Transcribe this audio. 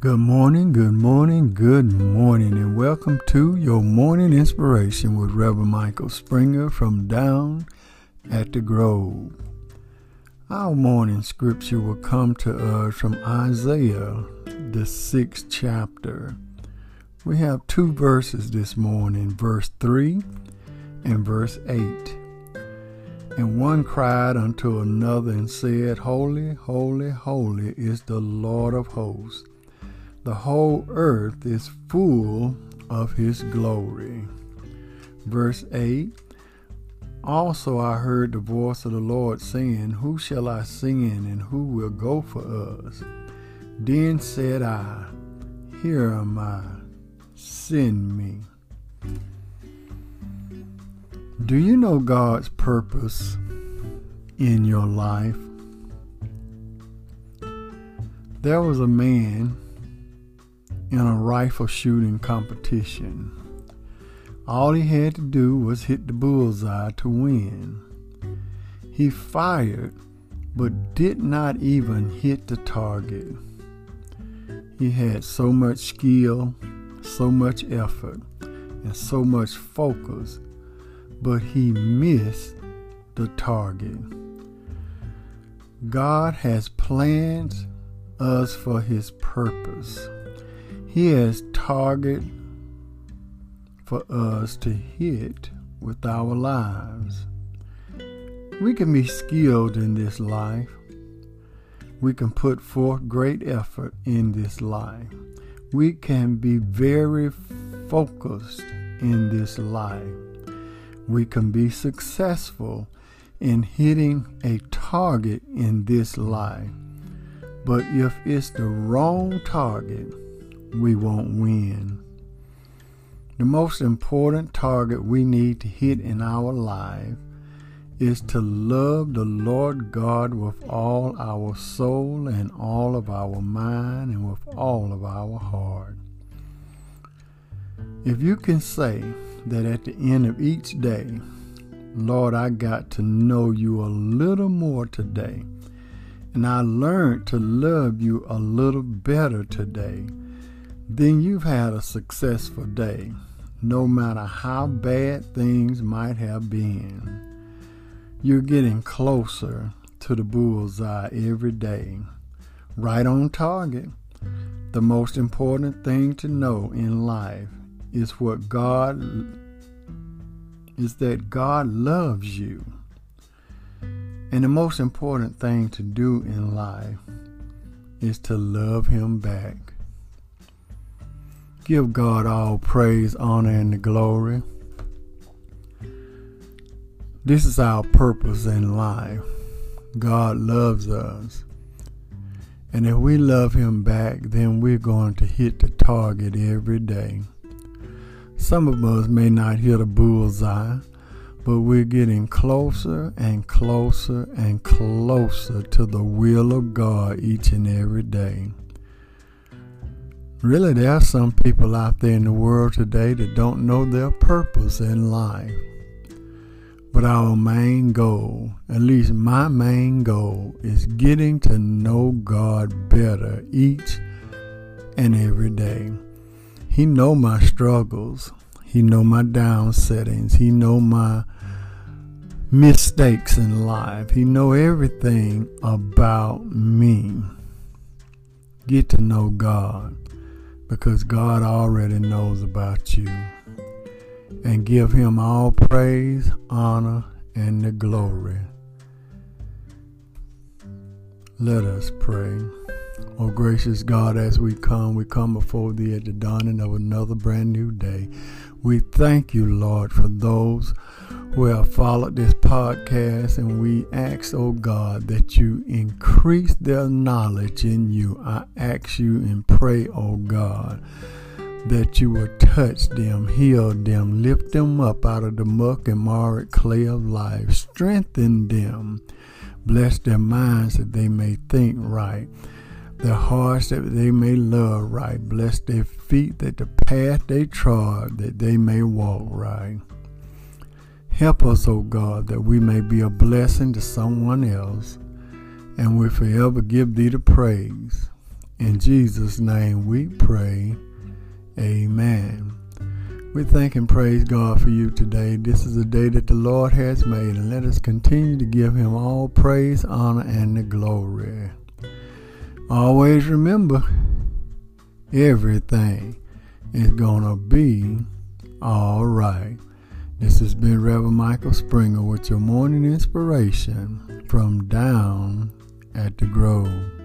Good morning, good morning, good morning, and welcome to your morning inspiration with Reverend Michael Springer from down at the Grove. Our morning scripture will come to us from Isaiah, the sixth chapter. We have two verses this morning, verse 3 and verse 8. And one cried unto another and said, Holy, holy, holy is the Lord of hosts the whole earth is full of his glory. Verse 8 Also I heard the voice of the Lord saying, Who shall I send, and who will go for us? Then said I, Here am I, send me. Do you know God's purpose in your life? There was a man in a rifle shooting competition. All he had to do was hit the bullseye to win. He fired, but did not even hit the target. He had so much skill, so much effort, and so much focus, but he missed the target. God has planned us for his purpose. He has target for us to hit with our lives. We can be skilled in this life. We can put forth great effort in this life. We can be very focused in this life. We can be successful in hitting a target in this life. But if it's the wrong target, we won't win. The most important target we need to hit in our life is to love the Lord God with all our soul and all of our mind and with all of our heart. If you can say that at the end of each day, Lord, I got to know you a little more today, and I learned to love you a little better today then you've had a successful day, no matter how bad things might have been. You're getting closer to the bullseye every day, right on target. The most important thing to know in life is what God is that God loves you. And the most important thing to do in life is to love Him back. Give God all praise, honor, and glory. This is our purpose in life. God loves us. And if we love Him back, then we're going to hit the target every day. Some of us may not hit a bullseye, but we're getting closer and closer and closer to the will of God each and every day. Really, there are some people out there in the world today that don't know their purpose in life. But our main goal, at least my main goal, is getting to know God better each and every day. He know my struggles. He know my down settings. He know my mistakes in life. He know everything about me. Get to know God because God already knows about you. And give him all praise, honor, and the glory. Let us pray. Oh, gracious God, as we come, we come before thee at the dawning of another brand new day. We thank you, Lord, for those who have followed this podcast, and we ask, oh God, that you increase their knowledge in you. I ask you and pray, oh God, that you will touch them, heal them, lift them up out of the muck and marred clay of life, strengthen them, bless their minds that they may think right their hearts that they may love right. Bless their feet that the path they trod that they may walk right. Help us, O God, that we may be a blessing to someone else, and we forever give thee the praise. In Jesus' name we pray. Amen. We thank and praise God for you today. This is a day that the Lord has made, and let us continue to give Him all praise, honor, and the glory. Always remember everything is going to be all right. This has been Reverend Michael Springer with your morning inspiration from down at the Grove.